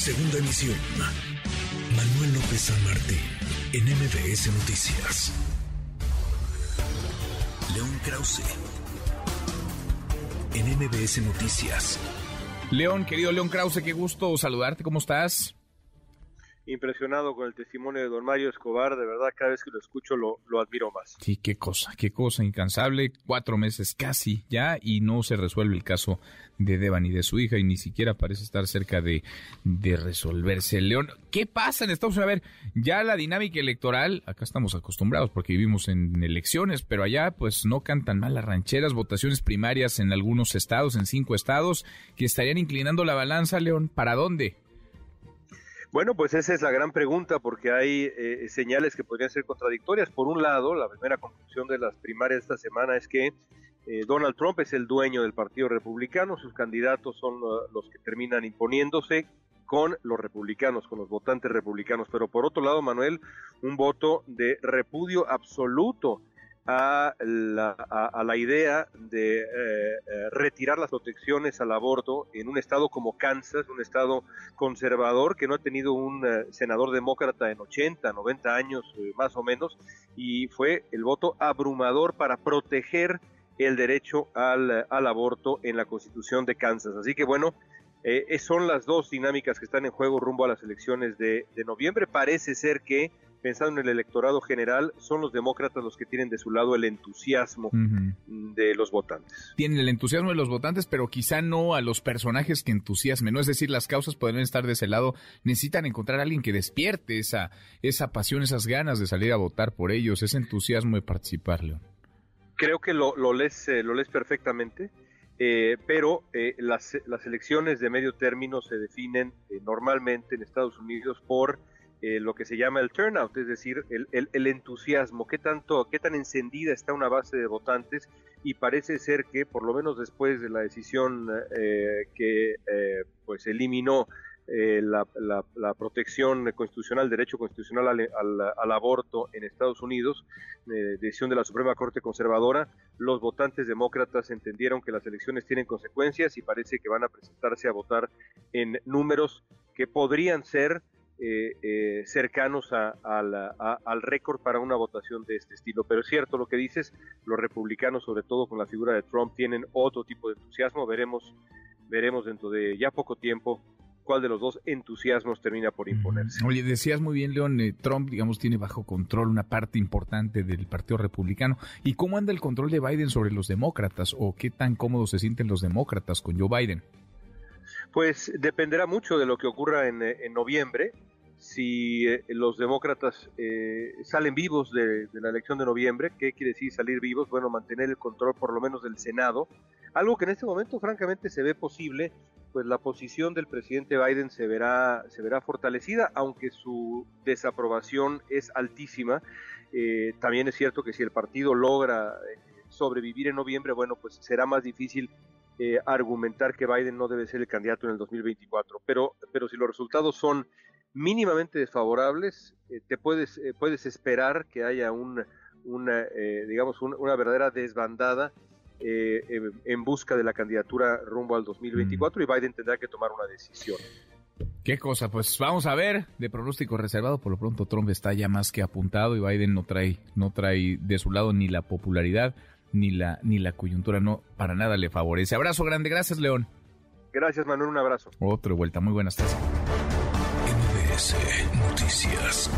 Segunda emisión. Manuel López San Martín, en MBS Noticias. León Krause, en MBS Noticias. León, querido León Krause, qué gusto saludarte, ¿cómo estás? Impresionado con el testimonio de don Mario Escobar, de verdad cada vez que lo escucho lo, lo, admiro más. Sí, qué cosa, qué cosa incansable, cuatro meses casi ya y no se resuelve el caso de Devan y de su hija y ni siquiera parece estar cerca de, de resolverse. León, ¿qué pasa en Estados Unidos? A ver, ya la dinámica electoral, acá estamos acostumbrados porque vivimos en elecciones, pero allá pues no cantan mal las rancheras, votaciones primarias en algunos estados, en cinco estados, que estarían inclinando la balanza, León, ¿para dónde? Bueno, pues esa es la gran pregunta porque hay eh, señales que podrían ser contradictorias. Por un lado, la primera conclusión de las primarias esta semana es que eh, Donald Trump es el dueño del Partido Republicano, sus candidatos son uh, los que terminan imponiéndose con los republicanos, con los votantes republicanos. Pero por otro lado, Manuel, un voto de repudio absoluto a la, a, la idea de eh, eh, retirar las protecciones al aborto en un estado como Kansas, un estado conservador que no ha tenido un eh, senador demócrata en 80, 90 años más o menos, y fue el voto abrumador para proteger el derecho al, aborto en la constitución de Kansas. Así que bueno, son las dos dinámicas que están en juego rumbo a las elecciones de noviembre. Parece ser que pensando en el electorado general, son los demócratas los que tienen de su lado el entusiasmo de los votantes. Tienen el entusiasmo de los votantes, pero quizá no a los personajes que entusiasmen, ¿no? Es decir, las causas pueden estar de ese lado, necesitan encontrar a alguien que despierte esa, esa pasión, esas ganas de salir a votar por ellos, ese entusiasmo de participar, Creo que lo, lo, lees, eh, lo lees perfectamente. Eh, pero eh, las, las, elecciones de medio término se definen normalmente en Estados Unidos por eh, lo que se llama el turnout, es decir, el, el, entusiasmo, qué tanto, qué tan encendida está una base de votantes y parece ser que por lo menos después de la decisión eh, que eh, pues eliminó la, la, protección constitucional, derecho constitucional al, al, al aborto en Estados Unidos, decisión de la Suprema Corte Conservadora, los votantes demócratas entendieron que las elecciones tienen consecuencias y parece que van a presentarse a votar en números que podrían ser eh, eh, cercanos al récord para una votación de este estilo. Pero es cierto lo que dices, los republicanos, sobre todo con la figura de Trump, tienen otro tipo de entusiasmo. Veremos, veremos dentro de ya poco tiempo cuál de los dos entusiasmos termina por imponerse. Oye, decías muy bien, León, eh, Trump, digamos, tiene bajo control una parte importante del Partido Republicano. ¿Y cómo anda el control de Biden sobre los demócratas? ¿O qué tan cómodos se sienten los demócratas con Joe Biden? Pues dependerá mucho de lo que ocurra en, en noviembre si eh, los demócratas eh, salen vivos de, la elección de noviembre, ¿qué quiere decir salir vivos? Bueno, mantener el control por lo menos del Senado, algo que en este momento francamente se ve posible, pues la posición del presidente Biden se verá, se verá fortalecida, aunque su desaprobación es altísima. Eh, también es cierto que si el partido logra sobrevivir en noviembre, bueno, pues será más difícil argumentar que Biden no debe ser el candidato en el 2024. Pero, pero si los resultados son mínimamente desfavorables, eh, te puedes, eh, puedes esperar que haya un, una, eh, digamos, una verdadera desbandada en busca de la candidatura rumbo al 2024 y Biden tendrá que tomar una decisión. Qué cosa, pues vamos a ver, de pronóstico reservado, por lo pronto Trump está ya más que apuntado y Biden no trae, no trae de su lado ni la popularidad ni la, ni la coyuntura, no, para nada le favorece. Abrazo grande, gracias León. Gracias Manuel, un abrazo. Otro vuelta, muy buenas tardes. MBS Noticias.